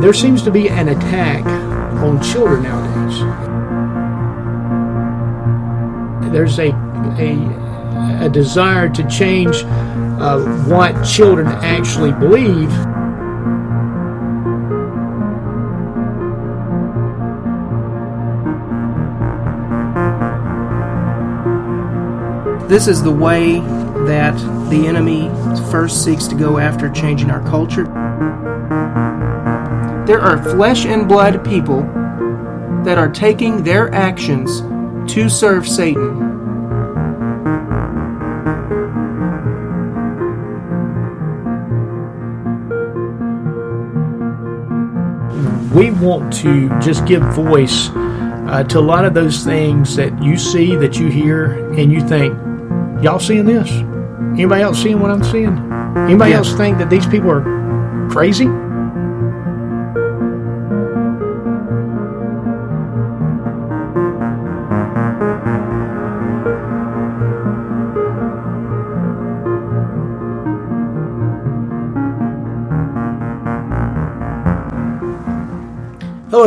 There seems to be an attack on children nowadays. There's a, a, a desire to change uh, what children actually believe. This is the way that the enemy first seeks to go after changing our culture. There are flesh and blood people that are taking their actions to serve Satan. We want to just give voice uh, to a lot of those things that you see, that you hear, and you think, y'all seeing this? Anybody else seeing what I'm seeing? Anybody else think that these people are crazy?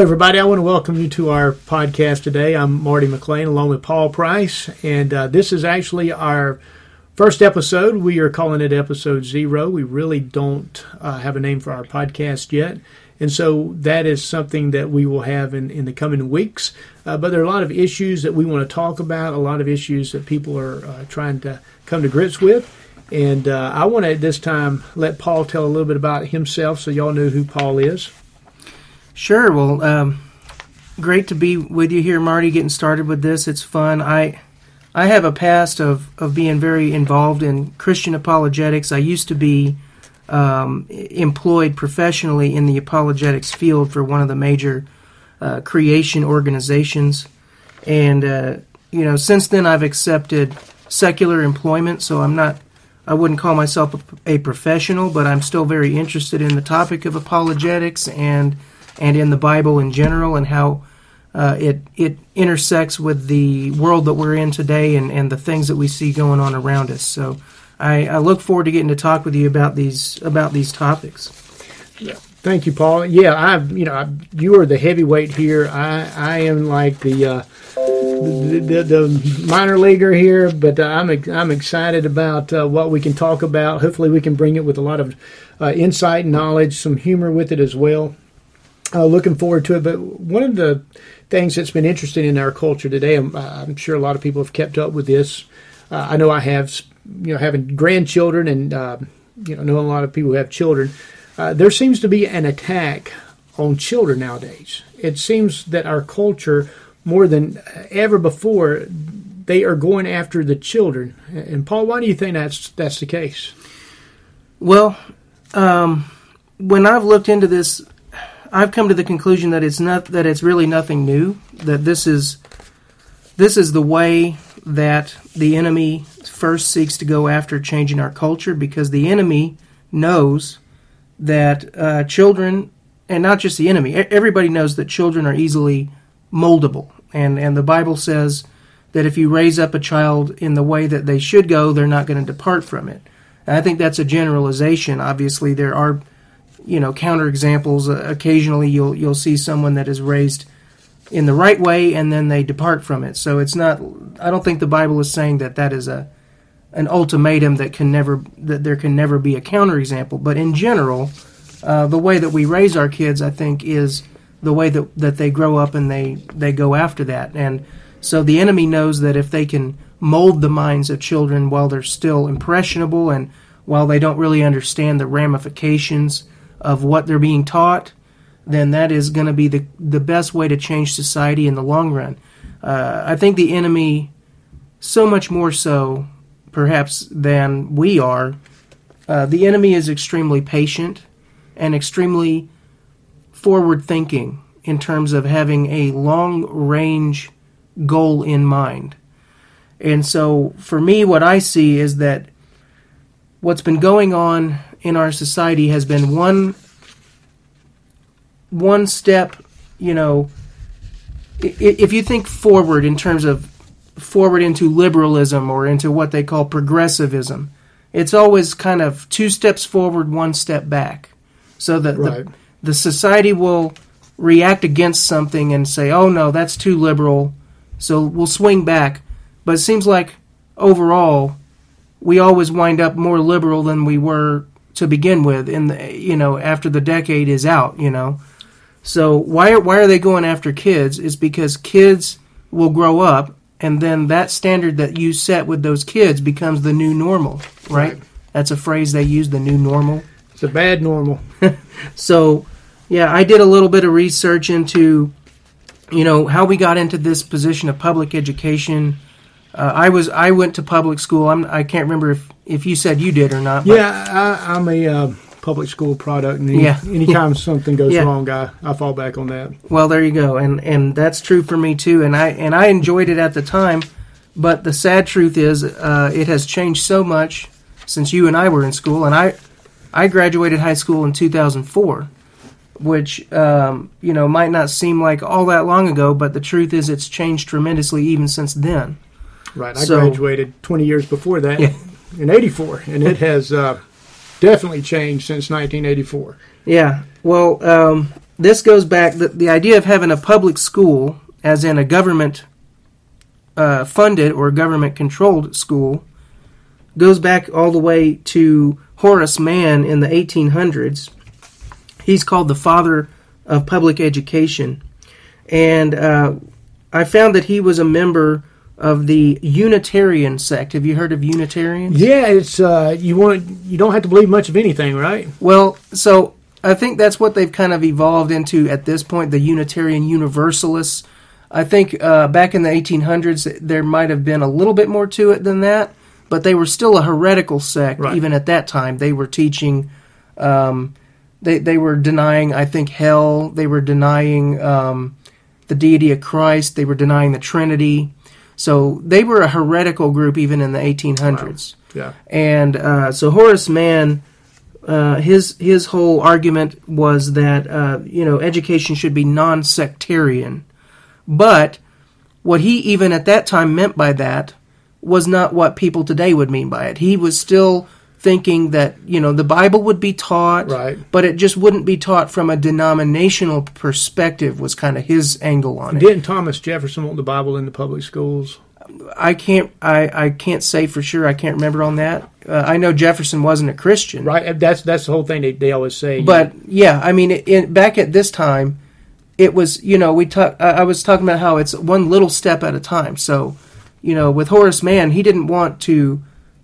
Everybody. I want to welcome you to our podcast today. I'm Marty McLain along with Paul Price, and uh, this is actually our first episode. We are calling it episode zero. We really don't uh, have a name for our podcast yet. And so that is something that we will have in, in the coming weeks. Uh, but there are a lot of issues that we want to talk about, a lot of issues that people are uh, trying to come to grips with. And uh, I want to at this time let Paul tell a little bit about himself so y'all know who Paul is. Sure. Well, um, great to be with you here, Marty. Getting started with this, it's fun. I I have a past of of being very involved in Christian apologetics. I used to be um, employed professionally in the apologetics field for one of the major uh, creation organizations, and uh, you know, since then I've accepted secular employment. So I'm not. I wouldn't call myself a, a professional, but I'm still very interested in the topic of apologetics and and in the Bible in general and how uh, it it intersects with the world that we're in today and, and the things that we see going on around us. So I, I look forward to getting to talk with you about these about these topics. Yeah. Thank you, Paul. Yeah, I you know I, you are the heavyweight here. I I am like the. Uh, the, the, the, minor leaguer here, but uh, I'm I'm excited about uh, what we can talk about. Hopefully, we can bring it with a lot of uh, insight and knowledge, some humor with it as well uh, looking forward to it. But one of the things that's been interesting in our culture today, I'm, I'm sure a lot of people have kept up with this. Uh, I know I have, you know, having grandchildren and, uh, you know, knowing a lot of people who have children. Uh, there seems to be an attack on children nowadays. It seems that our culture, more than ever before, they are going after the children. And Paul, why do you think that's that's the case? Well, um, when I've looked into this I've come to the conclusion that it's not that it's really nothing new. That this is this is the way that the enemy first seeks to go after changing our culture because the enemy knows that uh, children, and not just the enemy, everybody knows that children are easily moldable, and and the Bible says that if you raise up a child in the way that they should go, they're not going to depart from it. And I think that's a generalization. Obviously, there are you know counterexamples. Uh, occasionally, you'll you'll see someone that is raised in the right way and then they depart from it. So it's not. I don't think the Bible is saying that that is a an ultimatum that can never that there can never be a counterexample. But in general, uh, the way that we raise our kids, I think, is the way that that they grow up and they they go after that. And so the enemy knows that if they can mold the minds of children while they're still impressionable and while they don't really understand the ramifications of what they're being taught, then that is going to be the the best way to change society in the long run. Uh, I think the enemy, so much more so, perhaps than we are, uh, the enemy is extremely patient and extremely forward thinking in terms of having a long range goal in mind. And so, for me, what I see is that what's been going on in our society has been one one step, you know, if you think forward in terms of forward into liberalism or into what they call progressivism, it's always kind of two steps forward, one step back. So the, right. the the society will react against something and say, "Oh no, that's too liberal," so we'll swing back. But it seems like overall, we always wind up more liberal than we were to begin with. In the you know after the decade is out, you know. So why are, why are they going after kids? Is because kids will grow up, and then that standard that you set with those kids becomes the new normal, right? Right. That's a phrase they use, the new normal. It's a bad normal. So, yeah, I did a little bit of research into, you know, how we got into this position of public education. Uh, I was I went to public school. I'm, I can't remember if, if you said you did or not. but- Yeah, I, I'm a uh, public school product, and any, Yeah. anytime something goes Yeah. wrong, I, I fall back on that. Well, there you go, and and that's true for me too. And I and I enjoyed it at the time, but the sad truth is, uh, it has changed so much since you and I were in school. And I I graduated high school in 2004, which um, you know might not seem like all that long ago, but the truth is, it's changed tremendously even since then. Right. I So- graduated 20 years before that Yeah. In 84, and it has uh, definitely changed since 1984. Yeah. Well, um, this goes back. The, the idea of having a public school, as in a government uh, funded or government controlled school, goes back all the way to Horace Mann in the 1800s. He's called the father of public education. And uh, I found that he was a member of the Unitarian sect. Have you heard of Unitarians? Yeah, it's uh, you want you don't have to believe much of anything, right? Well, so I think that's what they've kind of evolved into at this point, the Unitarian Universalists. I think uh, back in the 1800s, there might have been a little bit more to it than that, but they were still a heretical sect, Right. even at that time. They were teaching, um, they, they were denying, I think, hell. They were denying um, the deity of Christ. They were denying the Trinity. So they were a heretical group even in the 1800s. Yeah. And uh, so Horace Mann, uh, his his whole argument was that uh, you know education should be non-sectarian, but what he even at that time meant by that was not what people today would mean by it. He was still thinking that you know the Bible would be taught, Right. but it just wouldn't be taught from a denominational perspective. Was kind of his angle on it. Didn't Thomas Jefferson want the Bible in the public schools? I can't I, I can't say for sure. I can't remember on that. Uh, I know Jefferson wasn't a Christian, Right. That's that's the whole thing they, they always say. But yeah, I mean, it, it, back at this time, it was you know we talk. I I was talking about how it's one little step at a time. So, you know, with Horace Mann, he didn't want to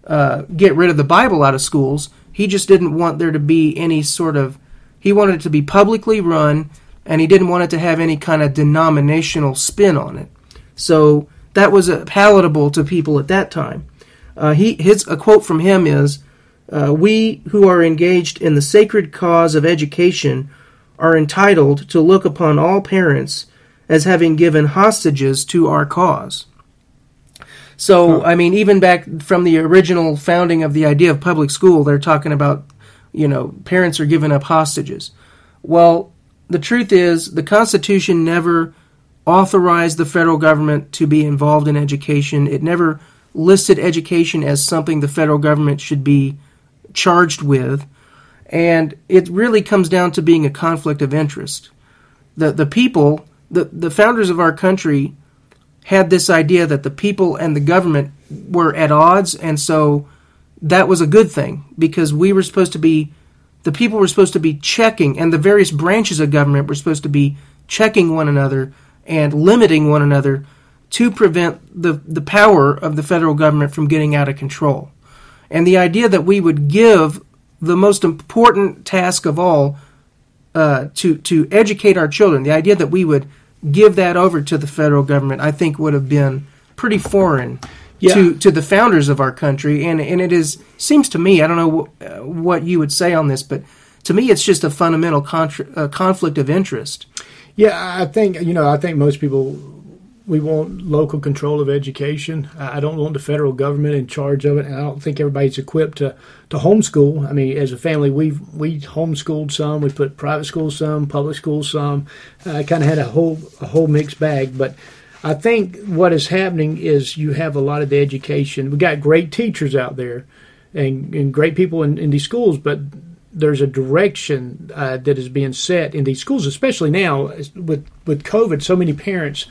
uh, get rid of the Bible out of schools. He just didn't want there to be any sort of. He wanted it to be publicly run, and he didn't want it to have any kind of denominational spin on it. So that was uh, palatable to people at that time. Uh, he his a quote from him is, uh, "We who are engaged in the sacred cause of education are entitled to look upon all parents as having given hostages to our cause." So I mean, even back from the original founding of the idea of public school, they're talking about, you know, parents are giving up hostages. Well, the truth is, the Constitution never authorized the federal government to be involved in education. It never listed education as something the federal government should be charged with. And it really comes down to being a conflict of interest. The, the people, the, the founders of our country, had this idea that the people and the government were at odds, and so that was a good thing because we were supposed to be, the people were supposed to be checking, and the various branches of government were supposed to be checking one another and limiting one another to prevent the, the power of the federal government from getting out of control. And the idea that we would give the most important task of all uh, to to educate our children, the idea that we would give that over to the federal government, I think would have been pretty foreign Yeah. to to the founders of our country. And and it is seems to me, I don't know wh- uh, what you would say on this, but to me, it's just a fundamental contra- uh, conflict of interest. Yeah, I think you know. I think most people we want local control of education. I don't want the federal government in charge of it, and I don't think everybody's equipped to to homeschool. I mean, as a family, we we homeschooled some. We put private schools some, public schools some. I kind of had a whole a whole mixed bag, but. I think what is happening is you have a lot of the education. We got great teachers out there, and, and great people in, in these schools, but there's a direction uh, that is being set in these schools, especially now with with COVID. So many parents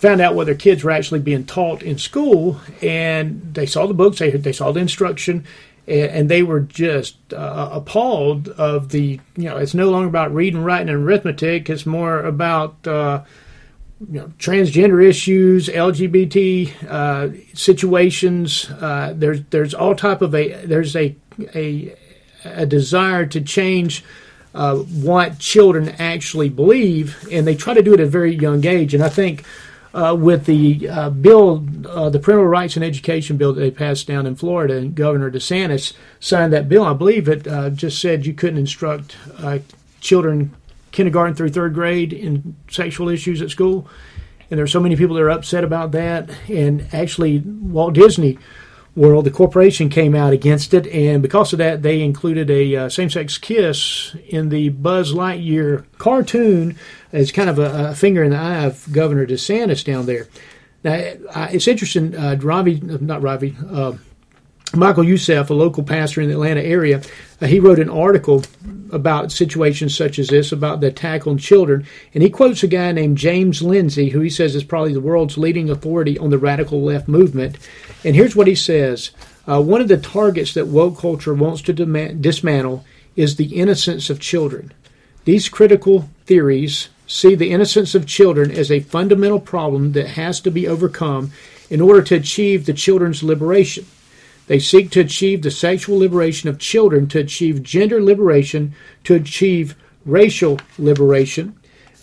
found out what their kids were actually being taught in school, and they saw the books, they they saw the instruction, and, and they were just uh, appalled of the you know it's no longer about reading, writing, and arithmetic. It's more about uh, you know, transgender issues, LGBT uh, situations. Uh, there's there's all type of a there's a a, a desire to change uh, what children actually believe, and they try to do it at a very young age. And I think uh, with the uh, bill, uh, the Parental Rights and Education bill that they passed down in Florida, and Governor DeSantis signed that bill. I believe it just said you couldn't instruct children kindergarten through third grade in sexual issues at school. And there are so many people that are upset about that. And actually, Walt Disney World, the corporation came out against it, and because of that, they included a uh, same-sex kiss in the Buzz Lightyear cartoon as kind of a, a, finger in the eye of Governor DeSantis down there. Now, it's interesting. Uh, Ravi, not Ravi, uh, Michael Youssef, a local pastor in the Atlanta area, uh, he wrote an article about situations such as this, about the attack on children, and he quotes a guy named James Lindsay, who he says is probably the world's leading authority on the radical left movement. And here's what he says uh, One of the targets that woke culture wants to dismantle is the innocence of children. These critical theories see the innocence of children as a fundamental problem that has to be overcome in order to achieve the children's liberation. They seek to achieve the sexual liberation of children, to achieve gender liberation, to achieve racial liberation.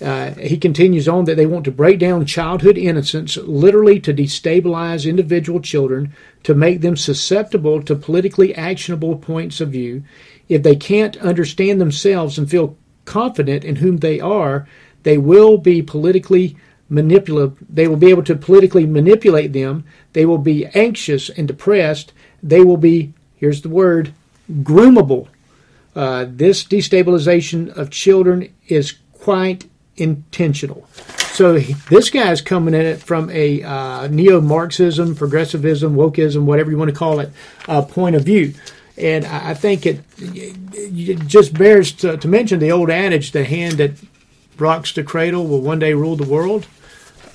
Uh, he continues on that they want to break down childhood innocence, literally to destabilize individual children, to make them susceptible to politically actionable points of view. If they can't understand themselves and feel confident in whom they are, they will be politically manipulative. They will be able to politically manipulate them. They will be anxious and depressed, they will be, here's the word, groomable. Uh, this destabilization of children is quite intentional. So this guy is coming at it from a uh, neo-Marxism, progressivism, wokeism, whatever you want to call it, uh, point of view. And I think it, it just bears to, to, mention the old adage, the hand that rocks the cradle will one day rule the world.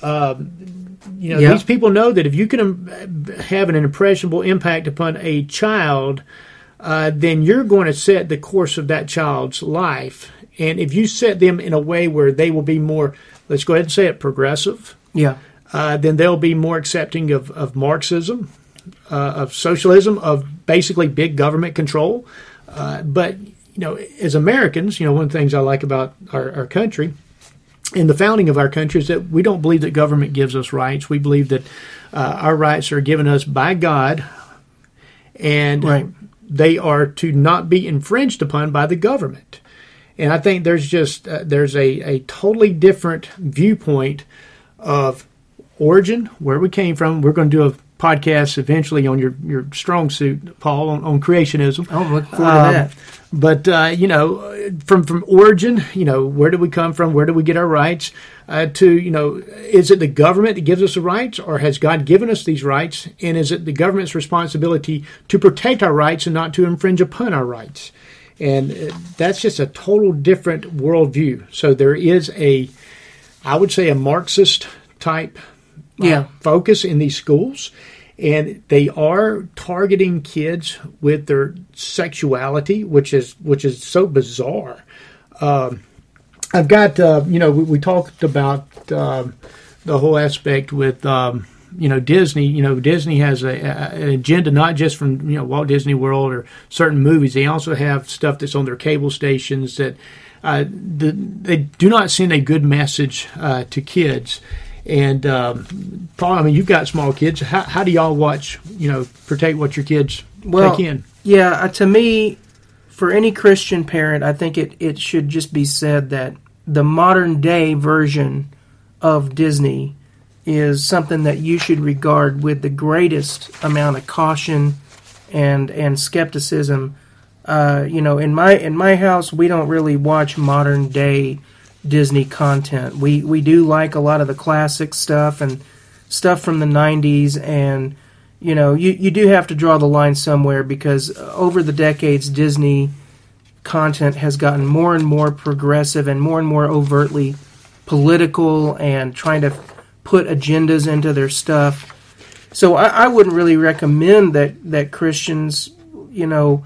Um, you know, yep. these people know that if you can um, have an impressionable impact upon a child, uh, then you're going to set the course of that child's life. And if you set them in a way where they will be more, let's go ahead and say it, progressive. Yeah. Uh, then they'll be more accepting of, of Marxism, uh, of socialism, of basically big government control. Uh, but, you know, as Americans, you know, one of the things I like about our, our country in the founding of our country is that we don't believe that government gives us rights. We believe that uh, our rights are given us by God, and right. they are to not be infringed upon by the government. And I think there's just uh, there's a, a totally different viewpoint of origin, where we came from. We're going to do a podcast eventually on your, your strong suit, Paul, on, on creationism. Oh, look forward um, to that. But uh, you know, from from origin, you know, where do we come from? Where do we get our rights? Uh, to you know, is it the government that gives us the rights, or has God given us these rights? And is it the government's responsibility to protect our rights and not to infringe upon our rights? And uh, that's just a total different worldview. So there is a, I would say, a Marxist type uh, yeah. focus in these schools and they are targeting kids with their sexuality, which is which is so bizarre. Um, I've got uh, you know we, we talked about um, the whole aspect with um, you know Disney. You know Disney has a, a, an agenda not just from you know Walt Disney World or certain movies. They also have stuff that's on their cable stations that uh, the, they do not send a good message uh, to kids. And um, Paul, I mean, you've got small kids. How, how do y'all watch? You know, protect what your kids well, take in. Yeah, uh, to me, for any Christian parent, I think it it should just be said that the modern day version of Disney is something that you should regard with the greatest amount of caution and and skepticism. Uh, you know, in my in my house, we don't really watch modern day Disney content. We we do like a lot of the classic stuff and stuff from the 90s and you know, you you do have to draw the line somewhere because uh, over the decades Disney content has gotten more and more progressive and more and more overtly political and trying to put agendas into their stuff. So I, I wouldn't really recommend that that Christians, you know,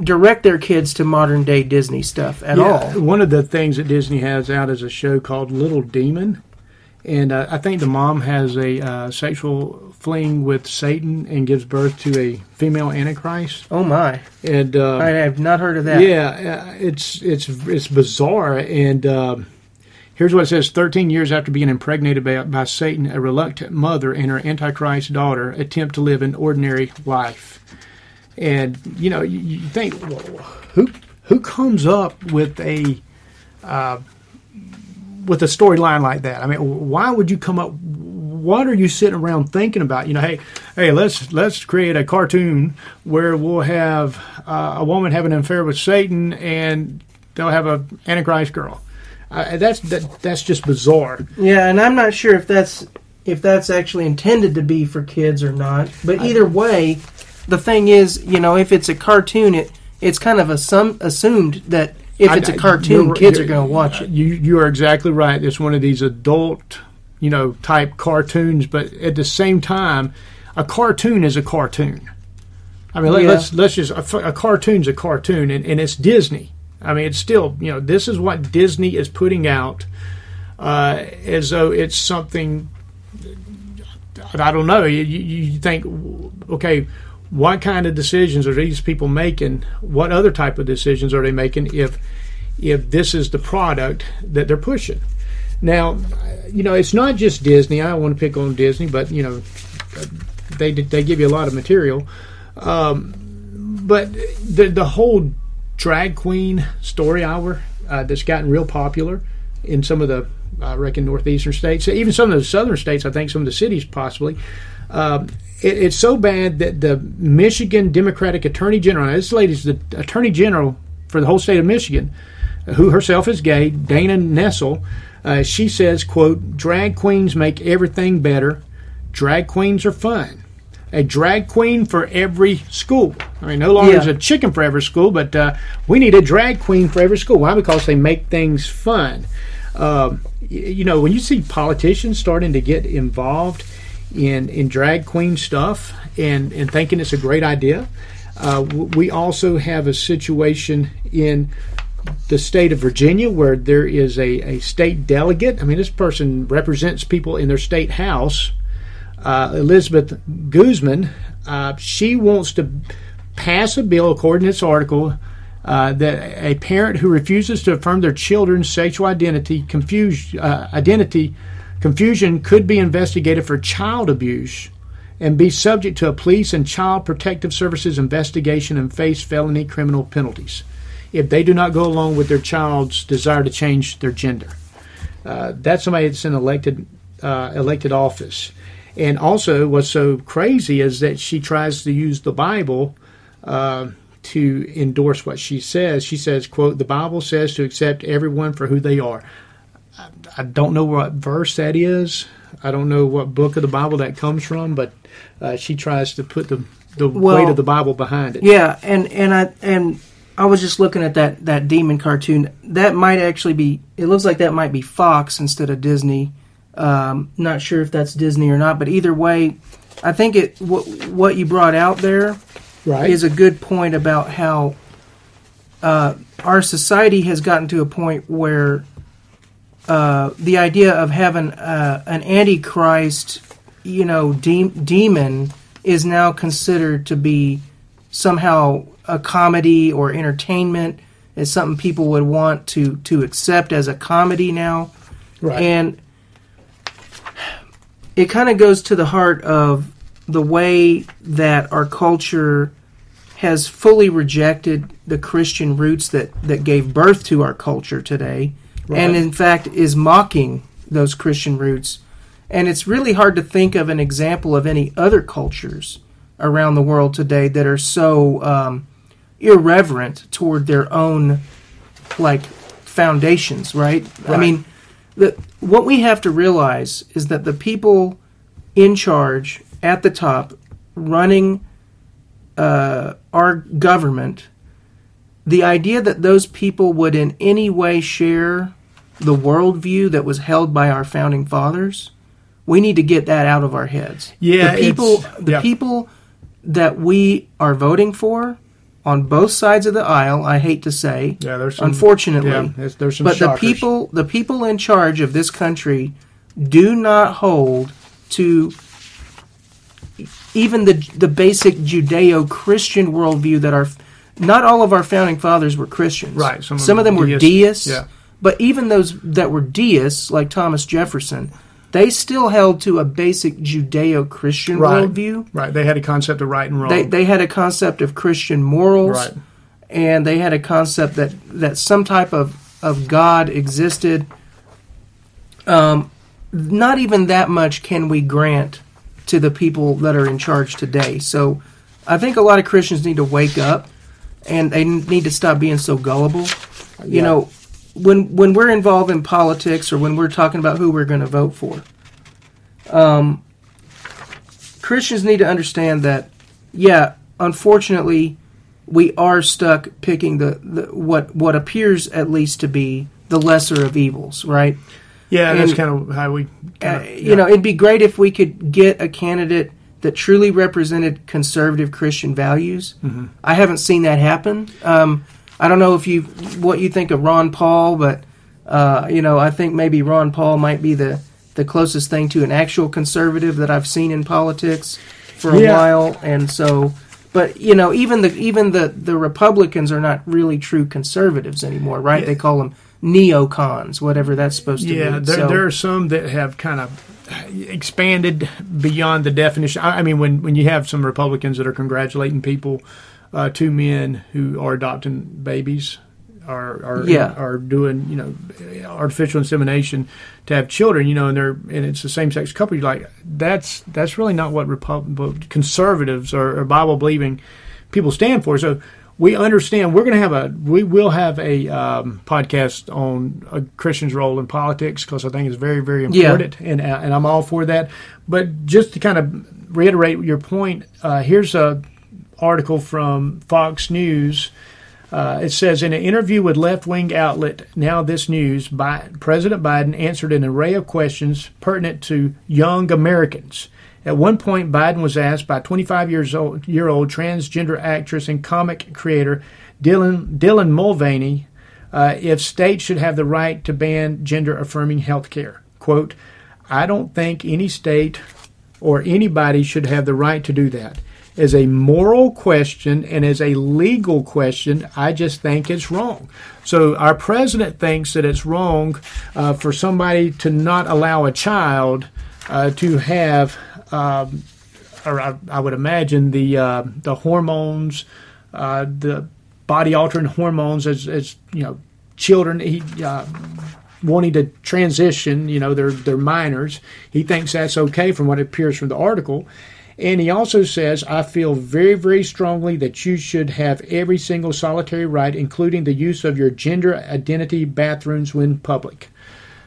direct their kids to modern day Disney stuff at all. One of the things that Disney has out is a show called Little Demon. And uh, I think the mom has a uh, sexual fling with Satan and gives birth to a female Antichrist. Oh my! And uh, I have not heard of that. Yeah, uh, it's it's it's bizarre. And um, here's what it says: Thirteen years after being impregnated by, by Satan, a reluctant mother and her Antichrist daughter attempt to live an ordinary life. And you know, you, you think, well, who who comes up with a uh, with a storyline like that? I mean, why would you come up? What are you sitting around thinking about? You know, hey, hey, let's let's create a cartoon where we'll have uh, a woman having an affair with Satan, and they'll have a Antichrist girl. Uh, that's that, that's just bizarre. Yeah, and I'm not sure if that's if that's actually intended to be for kids or not. But either way, the thing is, you know, if it's a cartoon, it it's kind of assum- assumed that if it's a cartoon, you're- kids are you're- going to watch it. You you are exactly right. It's one of these adult, you know, type cartoons, but at the same time, a cartoon is a cartoon. I mean, Yeah. let's let's just a cartoon's a cartoon, and, and it's Disney. I mean, it's still you know this is what Disney is putting out uh, as though it's something. I don't know. You, you you think, okay, what kind of decisions are these people making? What other type of decisions are they making if if this is the product that they're pushing? Now, you know, it's not just Disney. I don't want to pick on Disney, but you know, they they give you a lot of material. Um, but the the whole drag queen story hour uh, that's gotten real popular in some of the I reckon northeastern states, even some of the southern states. I think some of the cities possibly. Um, it, it's so bad that the Michigan Democratic Attorney General, this lady's the Attorney General for the whole state of Michigan, who herself is gay, Dana Nessel. Uh, she says, "quote Drag queens make everything better. Drag queens are fun." a drag queen for every school. I mean, no longer Yeah. is a chicken for every school, but uh, we need a drag queen for every school. Why? Because they make things fun. Um, you know, when you see politicians starting to get involved in in drag queen stuff and and thinking it's a great idea, uh, we also have a situation in the state of Virginia where there is a, a state delegate. I mean, this person represents people in their state house uh, Elizabeth Guzman, uh, she wants to pass a bill, according to this article, uh, that a parent who refuses to affirm their children's sexual identity confused, uh, identity confusion could be investigated for child abuse and be subject to a police and child protective services investigation and face felony criminal penalties if they do not go along with their child's desire to change their gender. Uh, that's somebody that's in elected uh, elected office. And also, what's so crazy is that she tries to use the Bible uh, to endorse what she says. She says, "quote The Bible says to accept everyone for who they are." I, I don't know what verse that is. I don't know what book of the Bible that comes from, but uh, she tries to put the the Well- weight of the Bible behind it. Yeah, and and I and I was just looking at that that demon cartoon. That might actually be. It looks like that might be Fox instead of Disney. Um, not sure if that's Disney or not, but either way, I think it what what you brought out there right? is a good point about how uh, our society has gotten to a point where uh, the idea of having uh, an antichrist, you know, de- demon is now considered to be somehow a comedy or entertainment. It's something people would want to to accept as a comedy now, right. and it kind of goes to the heart of the way that our culture has fully rejected the Christian roots that, that gave birth to our culture today, and in fact is mocking those Christian roots. And it's really hard to think of an example of any other cultures around the world today that are so um, irreverent toward their own like foundations, right? I mean, the, what we have to realize is that the people in charge at the top running uh, our government the idea that those people would in any way share the worldview that was held by our founding fathers, we need to get that out of our heads. Yeah, the people, the yeah. people that we are voting for on both sides of the aisle. I hate to say, Yeah, there's some, unfortunately, yeah, there's, there's some but the people, the people in charge of this country, do not hold to even the the basic Judeo-Christian worldview that our not all of our founding fathers were Christians. Right, some Some, of of them were deists, deists. yeah. But even those that were deists, like Thomas Jefferson, they still held to a basic Judeo-Christian Right. worldview. right, they had a concept of right and wrong. They they had a concept of Christian morals right, and they had a concept that that some type of of God existed. Um, not even that much can we grant to the people that are in charge today. So, I think a lot of Christians need to wake up, and they need to stop being so gullible. You Yeah. know, when when we're involved in politics or when we're talking about who we're going to vote for, um, Christians need to understand that, yeah, unfortunately, we are stuck picking the, the what what appears at least to be the lesser of evils, right? yeah, that's kind of how we. Uh, Kinda, you know, it'd be great if we could get a candidate that truly represented conservative Christian values. Mm-hmm. I haven't seen that happen. Um, I don't know if you what you think of Ron Paul, but uh, you know, I think maybe Ron Paul might be the the closest thing to an actual conservative that I've seen in politics for a Yeah. while, and so. But you know, even the even the, the Republicans are not really true conservatives anymore, right? Yeah. They call them neocons, whatever that's supposed to be. Yeah, mean. there, So- there are some that have kind of expanded beyond the definition. I, I mean, when, when you have some Republicans that are congratulating people, uh, two men who are adopting babies, are are Yeah. are doing you know artificial insemination to have children, you know, and they're and it's a same sex couple. You're like, that's that's really not what Repub- conservatives or, or Bible believing people stand for. So we understand we're going to have a we will have a um, podcast on a Christian's role in politics because I think it's very very Yeah. important and uh, and I'm all for that. But just to kind of reiterate your point, uh, here's a article from Fox News. Uh, it says in an interview with left-wing outlet NowThis News, Bi- President Biden answered an array of questions pertinent to young Americans. At one point, Biden was asked by 25 years old, year old transgender actress and comic creator Dylan Dylan Mulvaney uh, if states should have the right to ban gender affirming health care. Quote, I don't think any state or anybody should have the right to do that. As a moral question and as a legal question, I just think it's wrong. So our president thinks that it's wrong uh, for somebody to not allow a child uh, to have, um, or I, I would imagine the uh, the hormones, uh, the body altering hormones as as you know children. He uh, wanting to transition, you know, they're they're minors. He thinks that's okay from what appears from the article. And he also says, I feel very, very strongly that you should have every single solitary right, including the use of your gender identity bathrooms when public.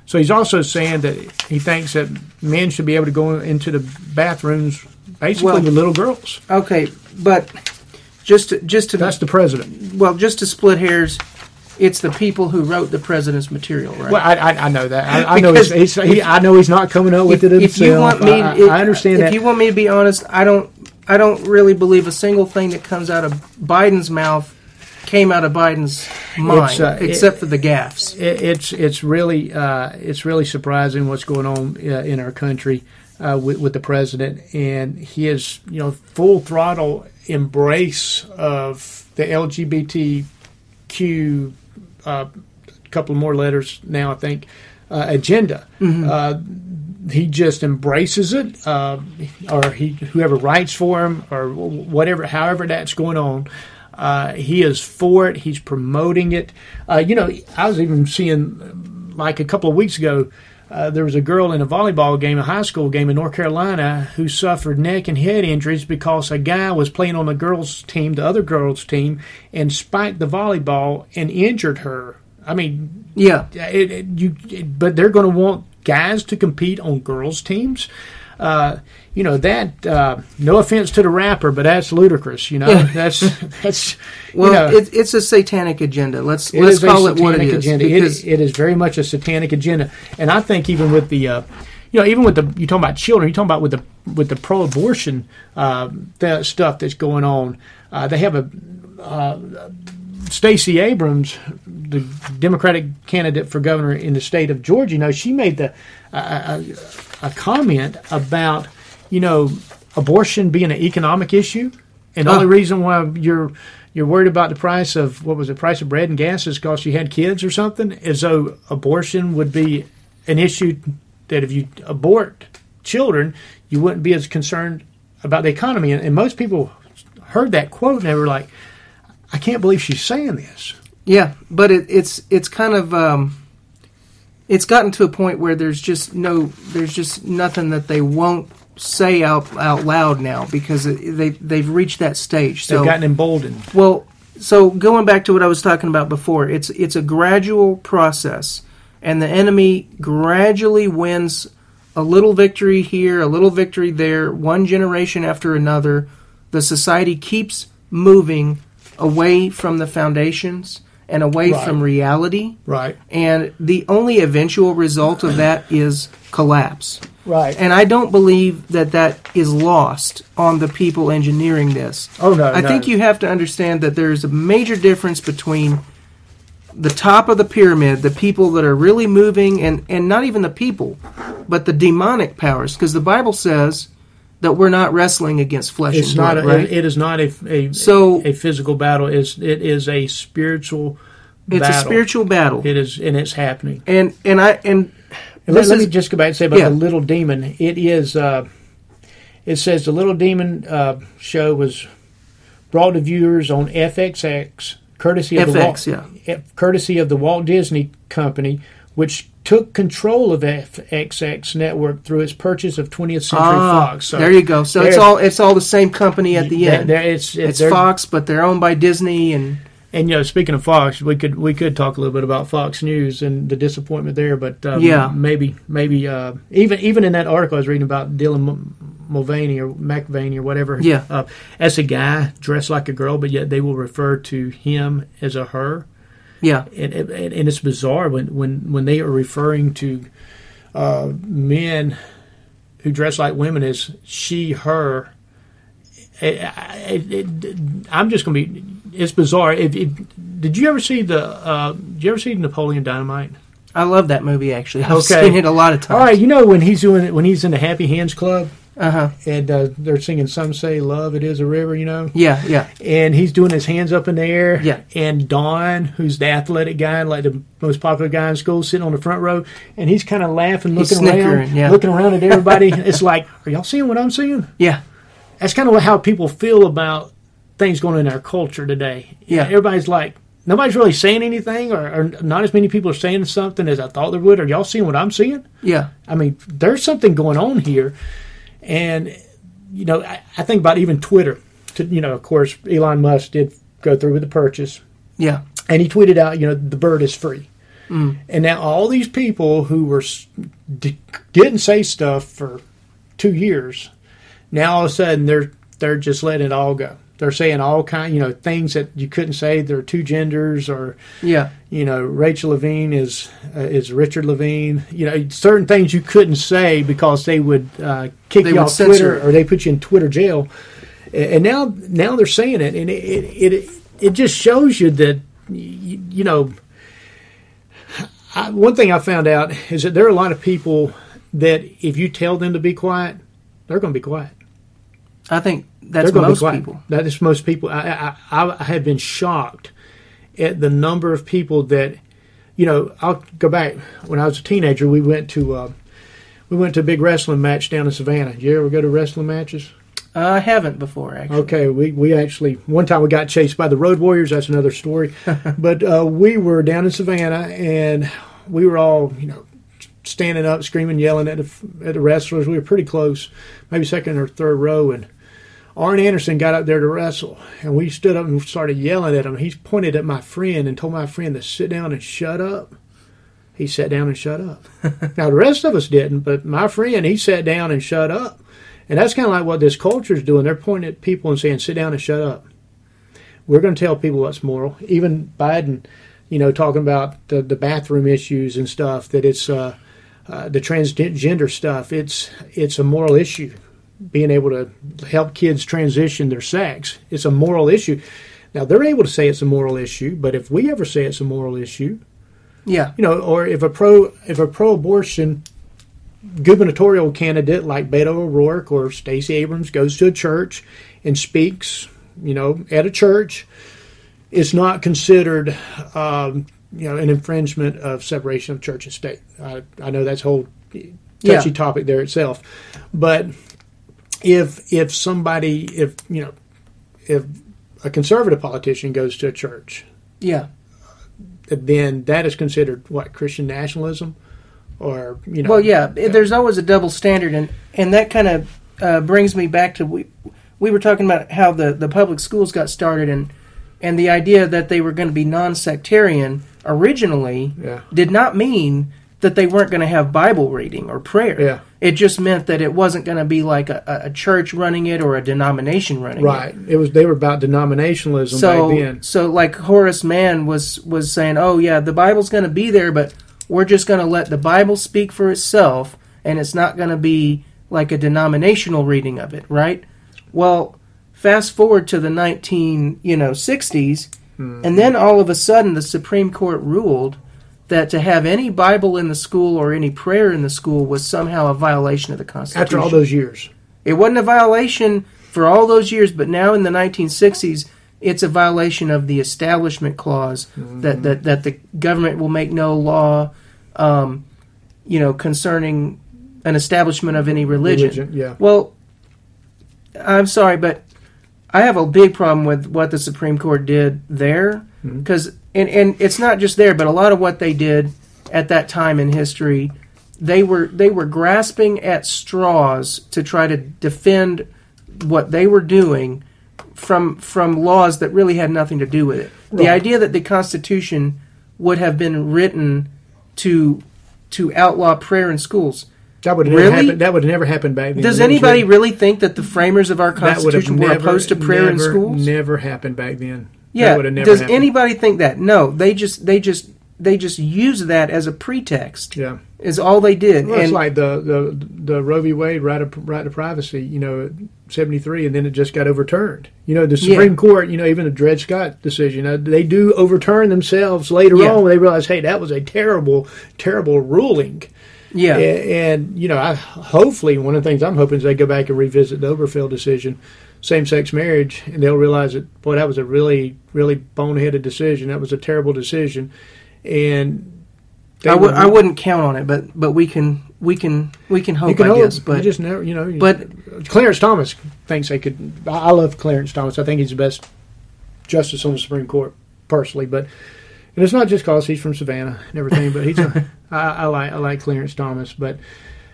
So he's also saying that he thinks that men should be able to go into the bathrooms basically Well- with little girls. Okay, but just to, just to That's the president. well, just to split hairs, it's the people who wrote the president's material, right? Well, I, I, I know that. I, I know he's, he's, he, I know he's not coming up with if, it if you want me, I, if, I understand if that. you want me to be honest, I don't. I don't really believe a single thing that comes out of Biden's mouth came out of Biden's mind, uh, except for the gaffes. it, it's it's really uh, it's really surprising what's going on uh, in our country uh, with, with the president and his you know full throttle embrace of the LGBTQ uh, couple more letters now I think uh, agenda. Uh, he just embraces it, uh, or he whoever writes for him, or whatever, however that's going on. Uh, he is for it. He's promoting it. Uh, you know, I was even seeing like a couple of weeks ago. Uh, there was a girl in a volleyball game, a high school game in North Carolina, who suffered neck and head injuries because a guy was playing on the girls' team, the other girls' team, and spiked the volleyball and injured her. I mean, Yeah, it, it, you, it, but they're going to want guys to compete on girls' teams. uh, you know that. Uh, no offense to the rapper, but that's ludicrous. You know, that's that's. Well, you know, it, it's a satanic agenda. Let's let's call it what it is. agenda. It, it is very much a satanic agenda, and I think even with the, uh, you know, even with the you talking about children, you talking about with the with the pro-abortion uh, that stuff that's going on. Uh, they have a uh, Stacey Abrams, the Democratic candidate for governor in the state of Georgia. You know, she made the uh, a comment about you know abortion being an economic issue, and the Oh. only reason why you're you're worried about the price of what was the price of bread and gas is because you had kids or something, as though abortion would be an issue that if you abort children, you wouldn't be as concerned about the economy. And, and most people heard that quote and they were like, "I can't believe she's saying this." Yeah, but it, it's it's kind of um, it's gotten to a point where there's just no there's just nothing that they won't say out out loud now because they they've reached that stage. They've gotten emboldened. well, so going back to what I was talking about before, it's it's a gradual process, and the enemy gradually wins a little victory here, a little victory there, one generation after another. The society keeps moving away from the foundations and away Right. from reality, Right. and the only eventual result of that is collapse. Right. And I don't believe that that is lost on the people engineering this. Oh no. I no. think you have to understand that there's a major difference between the top of the pyramid, the people that are really moving, and, and not even the people, but the demonic powers, because the Bible says that we're not wrestling against flesh It's and not. blood, A, right? It is not a, a So- a physical battle. It's, it is a spiritual. it's a spiritual battle, It is, and it's happening. and and I and And let, let me just go back and say about Yeah. the little demon. It is. Uh, it says the little demon uh, show was brought to viewers on FXX, courtesy of the Walt, yeah. courtesy of the Walt Disney Company, which took control of FXX network through its purchase of 20th Century Ah, Fox. So there you go. So it's all it's all the same company at the end. there- it's it's they're- Fox, but they're owned by Disney, and And you know, speaking of Fox, we could we could talk a little bit about Fox News and the disappointment there. But um, Yeah. maybe maybe uh, even even in that article I was reading about Dylan Mulvaney or McVaney or whatever. Yeah. uh, as a guy dressed like a girl, but yet they will refer to him as a her. yeah, And, and, and it's bizarre when, when, when they are referring to uh, men who dress like women as she, her. It, it, it, I'm just going to be. It's bizarre. If, if, did you ever see the? Uh, did you ever see Napoleon Dynamite? I love that movie. Actually, I've Okay. seen it a lot of times. All right, you know when he's doing when he's in the Happy Hands Club Uh huh. and uh, they're singing "Some Say Love It Is a River," you know, Yeah, yeah, and he's doing his hands up in the air. Yeah. And Don, who's the athletic guy, like the most popular guy in school, sitting on the front row, and he's kind of laughing, looking around, yeah. looking around at everybody. it's like, are y'all seeing what I'm seeing? yeah, That's kind of how people feel about things going on in our culture today. Yeah. Everybody's like, nobody's really saying anything, or, or not as many people are saying something as I thought they would. Are y'all seeing what I'm seeing? yeah, I mean, there's something going on here, and you know, I, I think about even Twitter. To, you know, of course, Elon Musk did go through with the purchase, yeah, and he tweeted out, you know, the bird is free. Mm. And now all these people who were d- didn't say stuff for two years, now all of a sudden they're they're just letting it all go. They're saying all kind, you know, things that you couldn't say. There are two genders, or yeah, you know, Rachel Levine is uh, is Richard Levine. You know, certain things you couldn't say because they would uh, kick They you would off censor Twitter or they put you in Twitter jail. And now, now they're saying it, and it it it, it just shows you that you, you know. I, one thing I found out is that there are a lot of people that if you tell them to be quiet, they're going to be quiet. I think that's most people. That is most people. I, I, I, have been shocked at the number of people that, you know, I'll go back when I was a teenager. We went to uh, we went to a big wrestling match down in Savannah. Did you ever go to wrestling matches? I haven't before actually. Okay, we, we actually one time we got chased by the Road Warriors. That's another story. but uh, we were down in Savannah and we were all you know standing up, screaming, yelling at the at the wrestlers. We were pretty close, maybe second or third row, and Arn Anderson got up there to wrestle, and we stood up and started yelling at him. He pointed at my friend and told my friend to sit down and shut up. he sat down and shut up. now the rest of us didn't, but my friend he sat down and shut up, and that's kind of like what this culture is doing. They're pointing at people and saying, "Sit down and shut up." We're going to tell people what's moral. Even Biden, you know, talking about the the bathroom issues and stuff. That it's uh, uh, the transgender stuff. It's it's a moral issue. Being able to help kids transition their sex. It's a moral issue. Now they're able to say it's a moral issue, but if we ever say it's a moral issue, Yeah. you know, or if a pro if a pro-abortion gubernatorial candidate like Beto O'Rourke or Stacey Abrams goes to a church and speaks, you know, at a church, it's not considered, um, you know, an infringement of separation of church and state. I, I know that's a whole touchy Yeah. topic there itself, but if if somebody if you know if a conservative politician goes to a church Yeah. then that is considered what Christian nationalism, or you know. Well, yeah, there's always a double standard, and and that kind of uh, brings me back to we we were talking about how the the public schools got started, and and the idea that they were going to be non-sectarian originally Yeah. did not mean that they weren't going to have Bible reading or prayer. Yeah. It just meant that it wasn't going to be like a, a church running it or a denomination running it. Right. It was they were about denominationalism So, back then. so like Horace Mann was was saying, "Oh yeah, the Bible's going to be there, but we're just going to let the Bible speak for itself, and it's not going to be like a denominational reading of it, right?" Well, fast forward to the nineteen you know sixties, hmm. and then all of a sudden the Supreme Court ruled that to have any Bible in the school or any prayer in the school was somehow a violation of the Constitution. After all those years. It wasn't a violation for all those years, but now in the 1960s, it's a violation of the Establishment Clause that, that, that the government will make no law, um, you know, concerning an establishment of any religion. Religion, yeah. Well, I'm sorry, but I have a big problem with what the Supreme Court did there because, and, and it's not just there, but a lot of what they did at that time in history, they were they were grasping at straws to try to defend what they were doing from from laws that really had nothing to do with it. The idea that the Constitution would have been written to to outlaw prayer in schools. That would Really? never happen. That would never happen back then. Does anybody really think that the framers of our that would have Constitution were never- opposed to prayer in schools? Never happened back then. Yeah. would have never Does happened. anybody think that? No. They just they just they just use that as a pretext. Yeah. Is all they did. Well, it's like the, the the Roe v. Wade right of right to privacy, you know, seventy three, and then it just got overturned. You know, the Yeah. Supreme Court, you know, even the Dred Scott decision, uh, they do overturn themselves later Yeah. on when they realize, hey, that was a terrible, terrible ruling. yeah. A- And, you know, I hopefully one of the things I'm hoping is they go back and revisit the Obergefell decision, same sex marriage, and they'll realize that boy, that was a really, really boneheaded decision. That was a terrible decision, and I would I wouldn't count on it, but but we can we can we can hope you can I hope, guess. But you just never, you know. you- but Clarence Thomas thinks they could. I love Clarence Thomas. I think he's the best justice on the Supreme Court personally, but. And it's not just because he's from Savannah and everything, but he's a, I, I like I like Clarence Thomas, but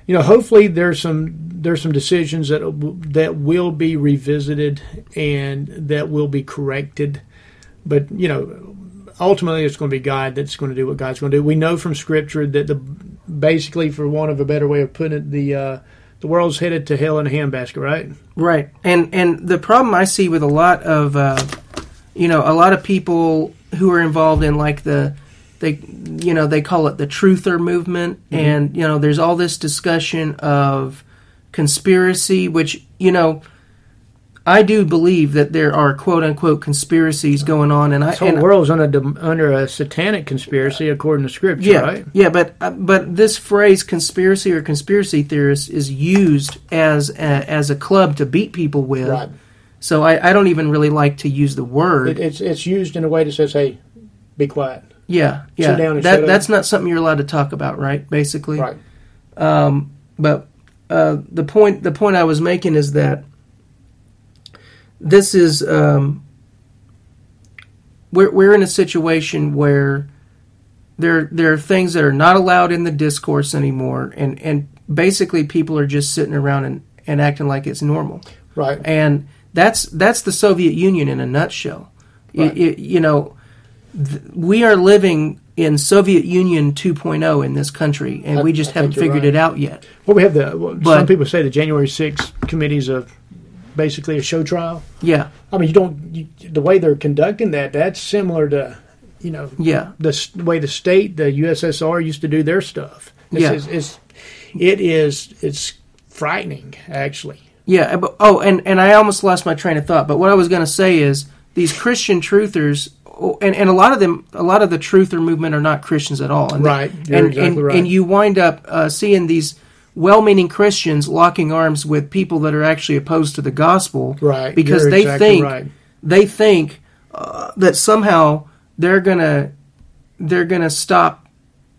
you know, hopefully there's some there's some decisions that that will be revisited and that will be corrected. But you know, ultimately it's going to be God that's going to do what God's going to do. We know from Scripture that the basically, for want of a better way of putting it, the uh, the world's headed to hell in a handbasket, right? Right, and and the problem I see with a lot of, uh, you know, a lot of people who are involved in like the, they, you know, they call it the truther movement, and you know, there's all this discussion of conspiracy, which you know, I do believe that there are quote unquote conspiracies going on, and I This whole and, world's under under a satanic conspiracy according to Scripture, yeah, right? yeah, but uh, but this phrase conspiracy or conspiracy theorist is used as a, as a club to beat people with. Right. So I, I don't even really like to use the word. It, it's it's used in a way that says, "Hey, be quiet." Yeah, yeah. that that's not something you're allowed to talk about, right? Basically. Right. Um, but uh, the point the point I was making is that this is um, we're we're in a situation where there there are things that are not allowed in the discourse anymore, and and basically people are just sitting around and, and acting like it's normal Right. and that's that's the Soviet Union in a nutshell. Right. y- you know, th- we are living in Soviet Union 2.0 in this country, and I- we just I haven't figured right. it out yet. Well, we have the. Well, some people say the January 6th committee's a basically a show trial. Yeah, I mean, you don't you, the way they're conducting that. That's similar to, you know, yeah, the s- way the state, the USSR, used to do their stuff. It's, Yeah. it's, it's it is it's frightening actually. yeah. But, oh, and and I almost lost my train of thought. But what I was going to say is these Christian truthers. And, and a lot of them, a lot of the truther movement are not Christians at all. And Right. You're and, exactly and, right. and you wind up uh, seeing these well-meaning Christians locking arms with people that are actually opposed to the gospel, Right. Because You're they exactly think right. they think uh, that somehow they're gonna they're gonna stop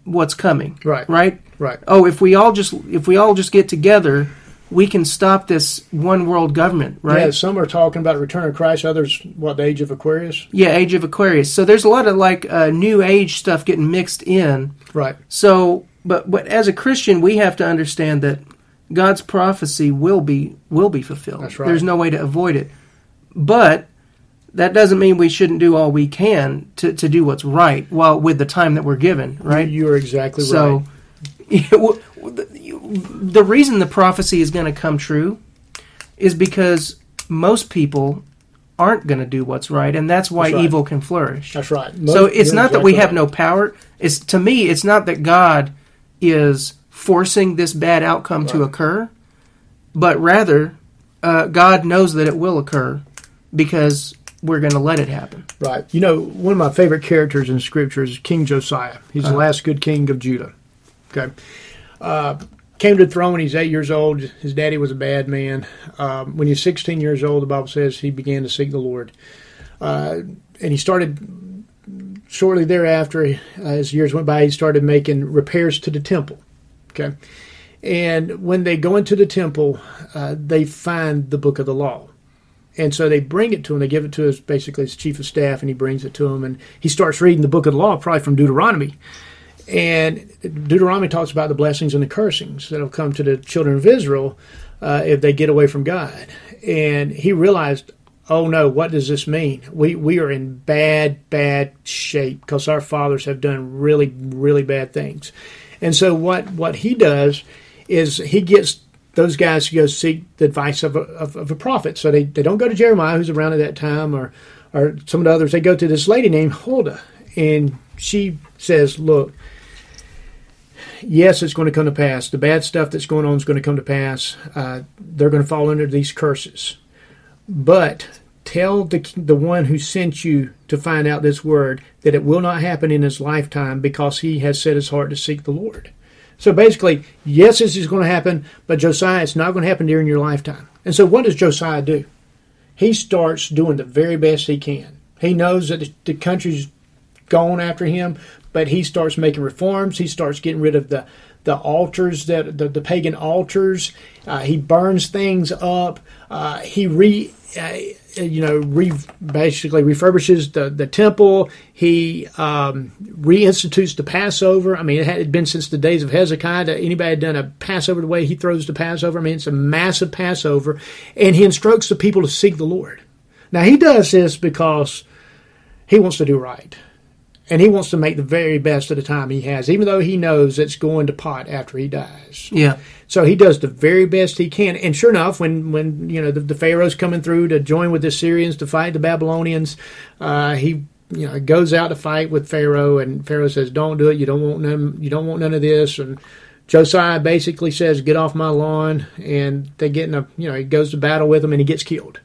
what's coming. Right. Right. Right. Oh, if we all just if we all just get together, we can stop this one world government. Right. Yeah, some are talking about return of Christ. Others, what the age of Aquarius? Yeah, Age of Aquarius. So there's a lot of like uh, New Age stuff getting mixed in. Right. So, but but as a Christian, we have to understand that God's prophecy will be will be fulfilled. That's right. There's no way to avoid it. But that doesn't mean we shouldn't do all we can to, to do what's right while with the time that we're given, right? You are exactly so right. yeah, well, the reason the prophecy is going to come true is because most people aren't going to do what's right, and that's why That's right. evil can flourish. That's right. So it's not that we have right. no power. It's to me, it's not that God is forcing this bad outcome to occur, but rather uh, God knows that it will occur because we're going to let it happen. Right. You know, one of my favorite characters in Scripture is King Josiah. He's Uh-huh. the last good king of Judah. Okay. Uh, came to the throne when he's eight years old. His daddy was a bad man. Um, when he was 16 years old, the Bible says he began to seek the Lord. Uh, and he started, shortly thereafter, uh, as years went by, he started making repairs to the temple. Okay. And when they go into the temple, uh, they find the book of the law. And so they bring it to him. They give it to his basically his chief of staff, and he brings it to him. And he starts reading the book of the law, probably from Deuteronomy. And Deuteronomy talks about the blessings and the cursings that'll come to the children of Israel uh, if they get away from God. And he realized, oh no, what does this mean? We we are in bad bad shape because our fathers have done really really bad things. And so what what he does is he gets those guys to go seek the advice of a, of, of a prophet. So they, they don't go to Jeremiah, who's around at that time, or or some of the others. They go to this lady named Huldah, and she says, "Look, yes, it's going to come to pass. The bad stuff that's going on is going to come to pass. Uh, they're going to fall under these curses. But tell the the one who sent you to find out this word that it will not happen in his lifetime because he has set his heart to seek the Lord." So basically, yes, this is going to happen, but Josiah, it's not going to happen during your lifetime. And so, what does Josiah do? He starts doing the very best he can. He knows that the- the country's gone after him, but he starts making reforms. He starts getting rid of the the altars that the, the pagan altars. Uh, he burns things up. Uh, he re uh, you know re basically refurbishes the the temple. He um, reinstitutes the Passover. I mean, it had been since the days of Hezekiah that anybody had done a Passover the way he throws the Passover. I mean, it's a massive Passover, and he instructs the people to seek the Lord. Now he does this because he wants to do right. And he wants to make the very best of the time he has, even though he knows it's going to pot after he dies. Yeah. So he does the very best he can. And sure enough, when, when you know the, the Pharaoh's coming through to join with the Syrians to fight the Babylonians, uh, he you know goes out to fight with Pharaoh, and Pharaoh says, "Don't do it. You don't want none. You don't want none of this." And Josiah basically says, "Get off my lawn." And they get in a you know he goes to battle with him, and he gets killed.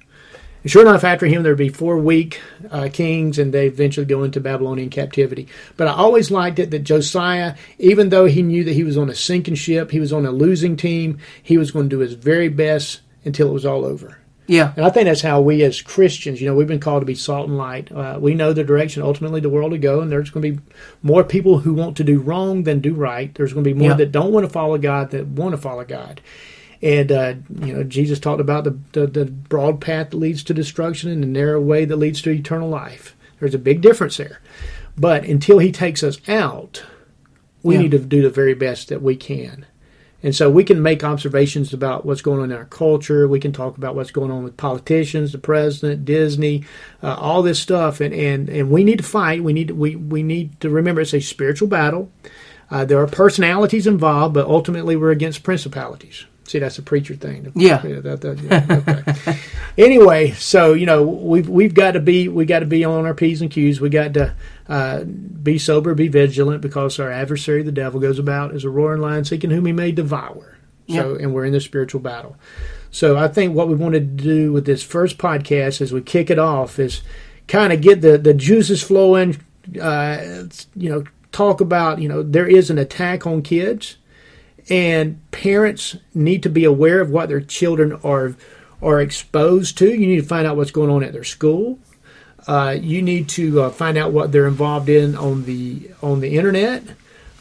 And sure enough, after him, there'd be four weak uh, kings, and they eventually go into Babylonian captivity. But I always liked it that Josiah, even though he knew that he was on a sinking ship, he was on a losing team, he was going to do his very best until it was all over. Yeah. And I think that's how we as Christians, you know, we've been called to be salt and light. Uh, we know the direction ultimately the world will go, and there's going to be more people who want to do wrong than do right. There's going to be more Yeah. that don't want to follow God that want to follow God. And uh, you know, Jesus talked about the, the the broad path that leads to destruction and the narrow way that leads to eternal life. There's a big difference there. But until He takes us out, we Yeah. need to do the very best that we can. And so we can make observations about what's going on in our culture. We can talk about what's going on with politicians, the president, Disney, uh, all this stuff. And, and, and we need to fight. We need to, we, we need to remember it's a spiritual battle. Uh, there are personalities involved, but ultimately we're against principalities. See, that's a preacher thing. Yeah. that- that- yeah, okay. anyway, so you know we've we've got to be we got to be on our p's and q's. We got to uh, be sober, be vigilant, because our adversary, the devil, goes about as a roaring lion, seeking whom he may devour. So, and we're in the spiritual battle. So, I think what we want to do with this first podcast, as we kick it off, is kind of get the the juices flowing. Uh, you know, talk about you know there is an attack on kids and parents need to be aware of what their children are are exposed to. You need to find out what's going on at their school. Uh, you need to uh, find out what they're involved in on the on the internet.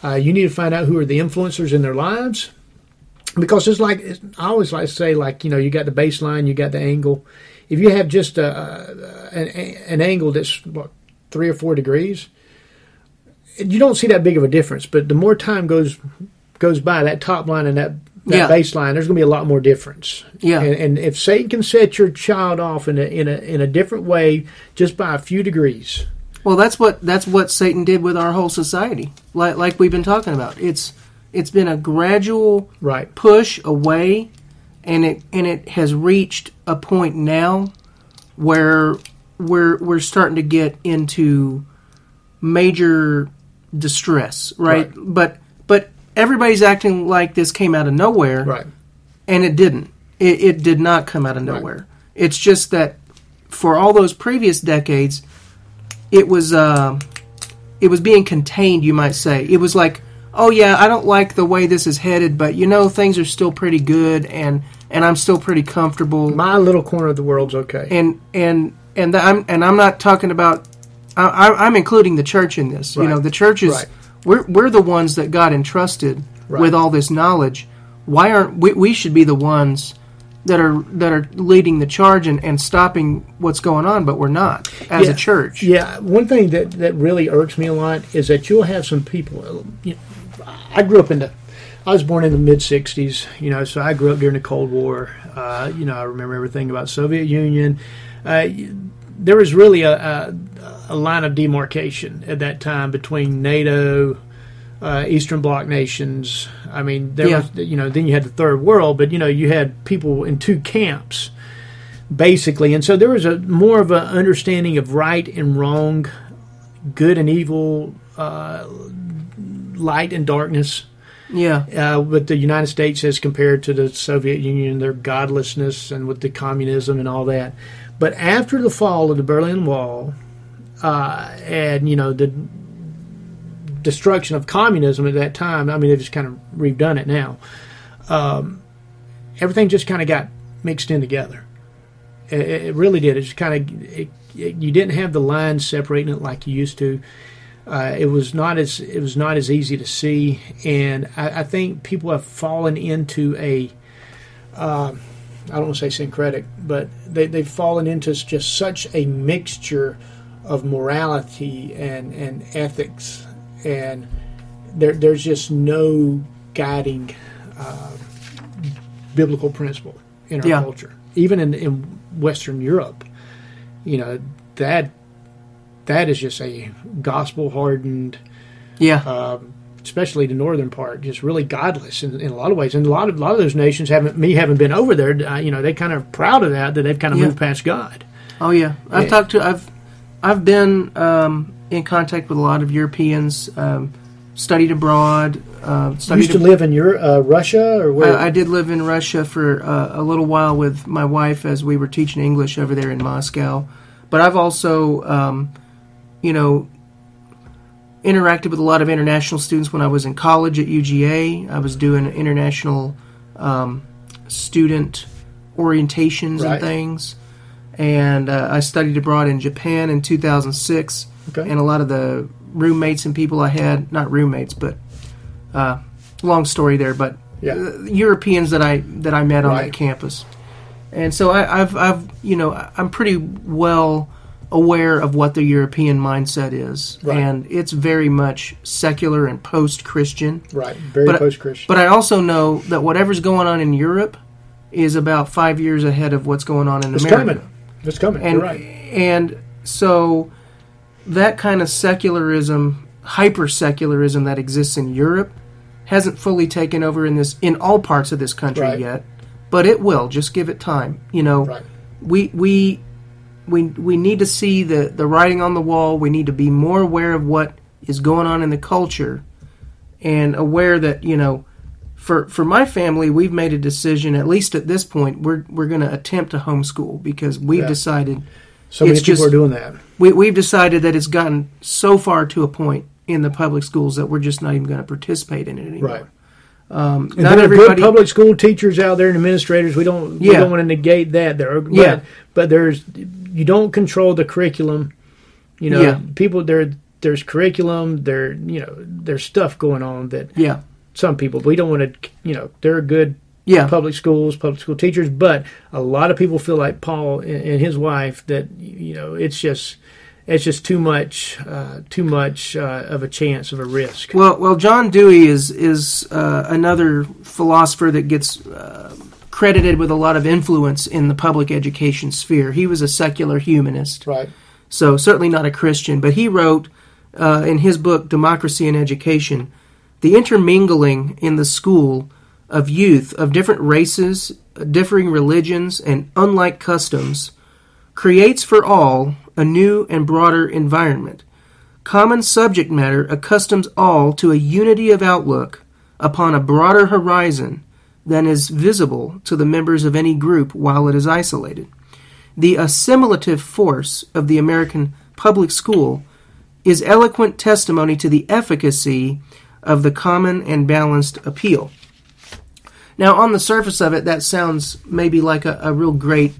Uh, you need to find out who are the influencers in their lives, because it's like I always like to say, like you know, you got the baseline, you got the angle. If you have just a an, an angle that's what three or four degrees, you don't see that big of a difference. But the more time goes goes by, that top line and that, that Yeah. baseline, there's going to be a lot more difference. Yeah. And, and if Satan can set your child off in a, in a in a different way just by a few degrees, Well, that's what that's what Satan did with our whole society. Like like we've been talking about. It's it's been a gradual right? push away and it and it has reached a point now where we're we're starting to get into major distress, right? Right. But but everybody's acting like this came out of nowhere Right. and it didn't. It, it did not come out of Right. nowhere. It's just that for all those previous decades, it was uh, it was being contained. You might say it was like, oh yeah, I don't like the way this is headed, but you know things are still pretty good, and and I'm still pretty comfortable, My little corner of the world's okay. and and and I'm and I'm not talking about. I, I'm including the church in this. You know, the church is Right. We're we're the ones that God entrusted Right. with all this knowledge. Why aren't we? We should be the ones that are that are leading the charge and, and stopping what's going on, but we're not as Yeah. a church. Yeah, one thing that, that really irks me a lot is that you'll have some people. You know, I grew up in the, I was born in the mid '60s. You know, so I grew up during the Cold War. Uh, you know, I remember everything about Soviet Union. Uh, there was really a, a, a line of demarcation at that time between NATO, uh, Eastern Bloc nations. I mean, there Yeah. was you know then you had the Third World, but you know you had people in two camps basically, and so there was a more of an understanding of right and wrong, good and evil, uh, light and darkness. Yeah, Uh, with the United States as compared to the Soviet Union, their godlessness and with the communism and all that. But after the fall of the Berlin Wall, uh, and you know the destruction of communism at that time, I mean they've just kind of redone it now. Um, everything just kind of got mixed in together. It, it really did. It just kind of it, it, you didn't have the lines separating it like you used to. Uh, it was not as it was not as easy to see, and I, I think people have fallen into a uh, I don't want to say syncretic, but they, they've fallen into just such a mixture of morality and, and ethics, and there, there's just no guiding uh, biblical principle in our Yeah. culture. Even in, in Western Europe, you know that that is just a gospel hardened yeah, um, especially the northern part, just really godless in, in a lot of ways. And a lot of a lot of those nations haven't me having been over there. Uh, you know, they kind of proud of that that they've kind of Yeah. moved past God. oh yeah. I've Yeah. talked to I've I've been um, in contact with a lot of Europeans. Um, studied abroad. Uh, You studied used to live in your uh, Russia or where? I, I did live in Russia for uh, a little while with my wife as we were teaching English over there in Moscow. But I've also, um, you know, interacted with a lot of international students when I was in college at UGA. I was doing international um, student orientations Right. and things. And uh, I studied abroad in Japan in 2006. Okay. And a lot of the roommates and people I had, not roommates, but uh, long story there, but Yeah. uh, Europeans that I that I met on that campus, and so I, I've I've you know I'm pretty well aware of what the European mindset is, Right. and it's very much secular and post-Christian. Right. Very But- post-Christian. But I also know that whatever's going on in Europe is about five years ahead of what's going on in it's America. coming. It's coming. And You're right. and so that kind of secularism, hyper secularism that exists in Europe, hasn't fully taken over in this in all parts of this country Right. yet. But it will. Just give it time. You know, Right. we we we we need to see the the writing on the wall. We need to be more aware of what is going on in the culture, and aware that you know, for for my family, we've made a decision. At least at this point, we're we're going to attempt to homeschool because we've Yeah. decided So many people just- are doing that. we we've decided that it's gotten so far to a point in the public schools that we're just not even going to participate in it anymore. Right. Um, And not there are everybody. good public school teachers out there and administrators. We don't we Yeah. don't want to negate that. There are but, Yeah. but there's you don't control the curriculum. You know, Yeah. people there there's curriculum, there you know, there's stuff going on that yeah, some people we don't want to you know, there are good yeah, public schools, public school teachers, but a lot of people feel like Paul and, and his wife that you know, it's just it's just too much uh, too much uh, of a chance of a risk. Well, well, John Dewey is is uh, another philosopher that gets uh, credited with a lot of influence in the public education sphere. He was a secular humanist, Right. so certainly not a Christian. But he wrote uh, in his book "Democracy and Education," the intermingling in the school of youth of different races, differing religions, and unlike customs creates for all a new and broader environment. Common subject matter accustoms all to a unity of outlook upon a broader horizon than is visible to the members of any group while it is isolated. The assimilative force of the American public school is eloquent testimony to the efficacy of the common and balanced appeal. Now, on the surface of it, that sounds maybe like a, a real great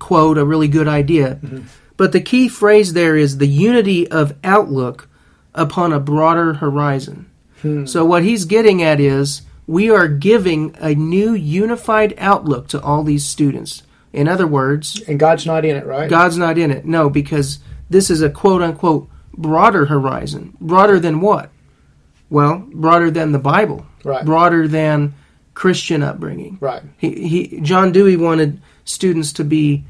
quote, a really good idea. Mm-hmm. But the key phrase there is the unity of outlook upon a broader horizon. Hmm. So, what he's getting at is we are giving a new unified outlook to all these students. In other words, And God's not in it, right? God's not in it. No, because this is a quote unquote broader horizon. Broader than what? Well, broader than the Bible. Right. Broader than Christian upbringing. Right. He, he John Dewey wanted students to be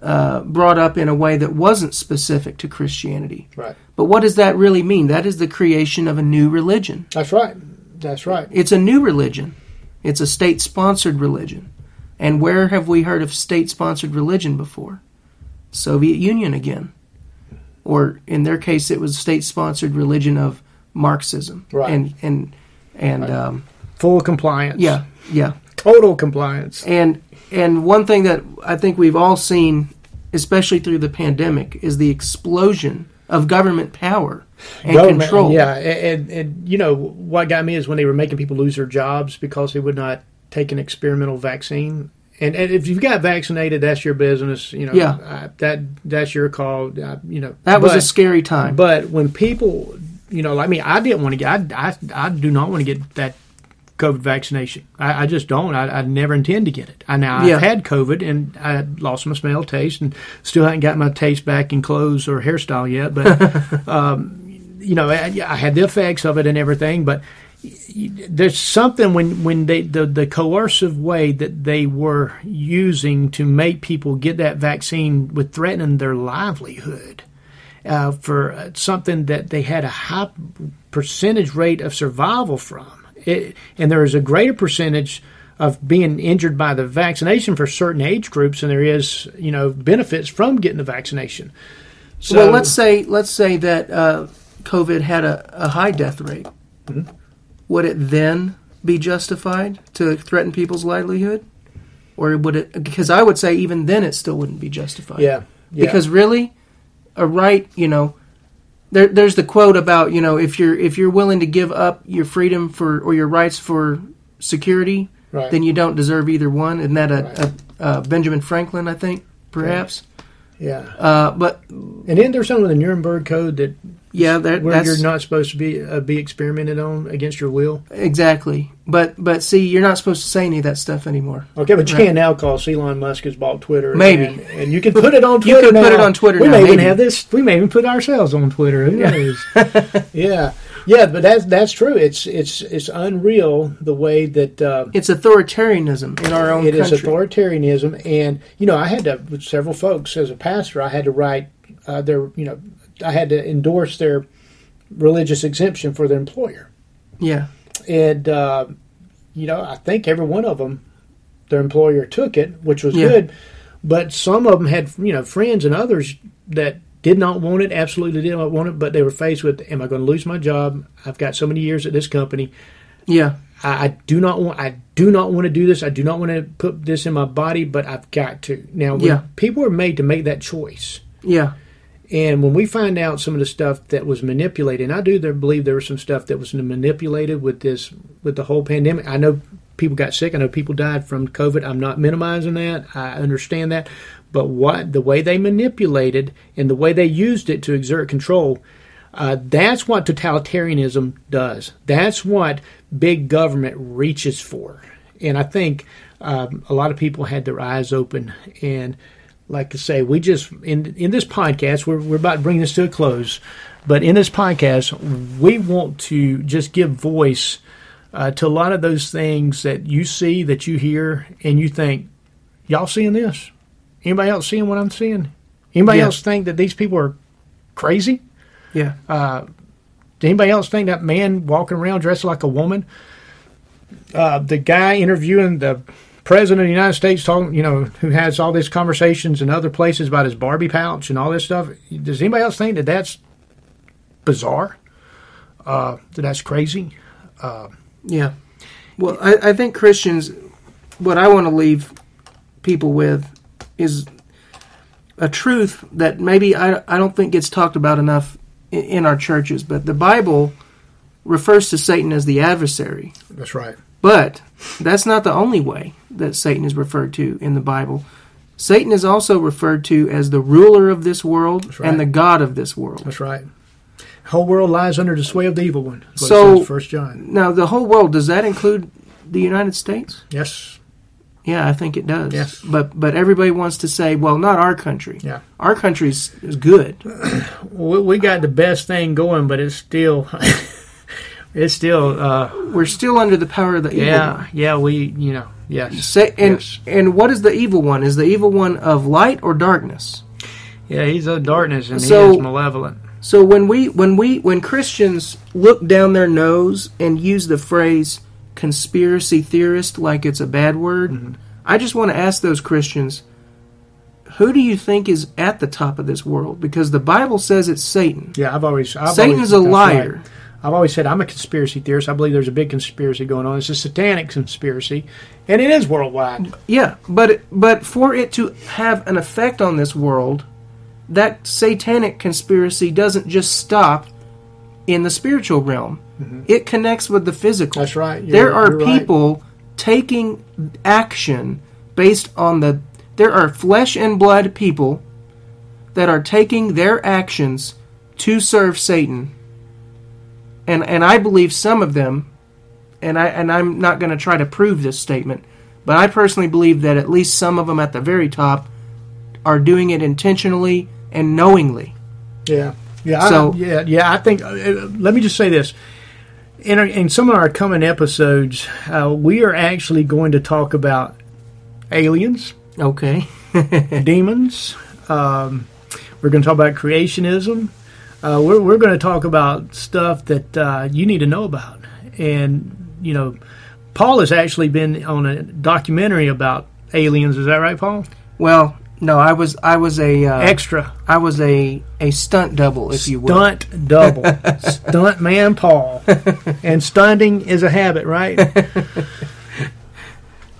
uh, brought up in a way that wasn't specific to Christianity. Right. But what does that really mean? That is the creation of a new religion. That's right. That's right. It's a new religion. It's a state sponsored religion. And where have we heard of state sponsored religion before? Soviet Union again. Or in their case it was state sponsored religion of Marxism. Right. And and and Right. um, Full compliance. yeah, yeah. Total compliance. And and one thing that I think we've all seen, especially through the pandemic, is the explosion of government power and Government- control. Yeah, and, and, and you know what got me is when they were making people lose their jobs because they would not take an experimental vaccine. And, and if you've got vaccinated, that's your business. You know, Yeah. uh, that that's your call. Uh, you know, That was a scary time. But when people, you know, like me, I didn't want to get. I, I, I do not want to get that COVID vaccination. I, I just don't. I, I never intend to get it. I now Yeah. I've had COVID and I lost my smell, taste, and still haven't got my taste back in clothes or hairstyle yet. But um, you know, I, I had the effects of it and everything. But there's something when when they the, the coercive way that they were using to make people get that vaccine with threatening their livelihood uh, for uh, something that they had a high percentage rate of survival from. It, and there is a greater percentage of being injured by the vaccination for certain age groups and there is, you know, benefits from getting the vaccination. So, well, let's say let's say that uh, COVID had a, a high death rate. Mm-hmm. Would it then be justified to threaten people's livelihood, or would it? Because I would say even then it still wouldn't be justified. yeah, yeah, Because really, a right, you know, there, there's the quote about you know if you're if you're willing to give up your freedom for or your rights for security, right. then you don't deserve either one. Isn't that a, Right. a, a Benjamin Franklin? I think perhaps. yeah. Uh, but And then there's something in the Nuremberg Code that Yeah, that, where that's you're not supposed to be uh, be experimented on against your will. exactly. But but see, you're not supposed to say any of that stuff anymore. Okay, but you Right. can now cause Elon Musk has bought Twitter. Maybe. and, and you can put it on Twitter. You can put it on Twitter We now, may even have this. We may even put ourselves on Twitter. Who knows? yeah, yeah, but that's that's true. It's it's it's unreal the way that. Uh, It's authoritarianism in our own It is country. authoritarianism, and you know, I had to with several folks as a pastor. I had to write uh, their, you know, I had to endorse their religious exemption for their employer, yeah, and uh, you know, I think every one of them, their employer took it, which was Yeah. good. But some of them had, you know, friends and others that did not want it, absolutely did not want it, but they were faced with, am I going to lose my job? I've got so many years at this company. yeah, I, I do not want. I do not want to do this. I do not want to put this in my body, but I've got to. Now, Yeah. people are made to make that choice, yeah, and when we find out some of the stuff that was manipulated, and I do believe there was some stuff that was manipulated with this, with the whole pandemic. I know people got sick. I know people died from COVID. I'm not minimizing that. I understand that, but what the way they manipulated and the way they used it to exert control. Uh, that's what totalitarianism does. That's what big government reaches for. And I think um, a lot of people had their eyes open. And like I say, we just in in this podcast, we're we're about to bring this to a close. But in this podcast, we want to just give voice uh, to a lot of those things that you see, that you hear, and you think, y'all seeing this? Anybody else seeing what I'm seeing? Anybody Yeah. else think that these people are crazy? yeah, Uh, does anybody else think that man walking around dressed like a woman? Uh, the guy interviewing the president of the United States, talking, you know, who has all these conversations in other places about his Barbie pouch and all this stuff. Does anybody else think that that's bizarre? Uh, that that's crazy? yeah. Well, I, I think Christians, what I want to leave people with is a truth that maybe I, I don't think gets talked about enough in, in our churches, but the Bible refers to Satan as the adversary. That's right. But that's not the only way that Satan is referred to in the Bible. Satan is also referred to as the ruler of this world right. and the God of this world. That's right. The whole world lies under the sway of the evil one. So- First John. Now, the whole world, does that include the United States? Yes. Yeah, I think it does. Yes. But but everybody wants to say, well, not our country. Yeah. Our country's is good. We, we got the best thing going, but it's still, it's still. Uh, We're still under the power of the evil Yeah, one. yeah, we, you know, yes. Say, and yes. and what is the evil one? Is the evil one of light or darkness? Yeah, he's of darkness and So- he is malevolent. So when we when we when Christians look down their nose and use the phrase conspiracy theorist like it's a bad word, Mm-hmm. I just want to ask those Christians, who do you think is at the top of this world? Because the Bible says it's Satan. Yeah, I've always. I've Satan's always, a liar. right. I've always said I'm a conspiracy theorist. I believe there's a big conspiracy going on. It's a satanic conspiracy, and it is worldwide. Yeah, but but for it to have an effect on this world, that satanic conspiracy doesn't just stop in the spiritual realm. It connects with the physical. Mm-hmm. That's right. You're- there are you're right. people taking action based on the there are flesh and blood people that are taking their actions to serve Satan. And and I believe some of them and I and I'm not going to try to prove this statement, but I personally believe that at least some of them at the very top are doing it intentionally and knowingly. Yeah, yeah, So- I, yeah, yeah. I think. Uh, let me just say this: in, our, in some of our coming episodes, uh, we are actually going to talk about aliens, Okay. demons. Um, we're going to talk about creationism. Uh, we're we're going to talk about stuff that uh, you need to know about, and you know, Paul has actually been on a documentary about aliens. Is that right, Paul? Well, no, I was I was a uh, Extra I was a a stunt double, if you will. stunt double, stunt man Paul, and stunting is a habit, right?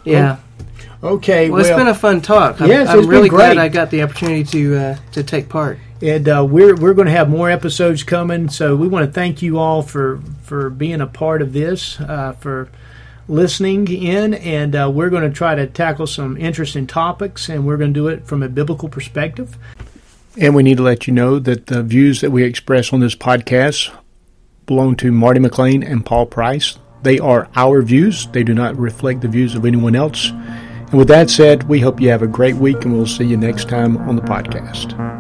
Yeah. Okay, Well, it's been a fun talk. I'm, Yes, I'm really glad. I got the opportunity to uh, to take part. And uh, we're we're going to have more episodes coming. So we want to thank you all for for being a part of this, uh, for listening in, and uh, we're going to try to tackle some interesting topics, and we're going to do it from a biblical perspective. And we need to let you know that the views that we express on this podcast belong to Marty McLain and Paul Price. They are our views, they do not reflect the views of anyone else. And with that said, we hope you have a great week and we'll see you next time on the podcast.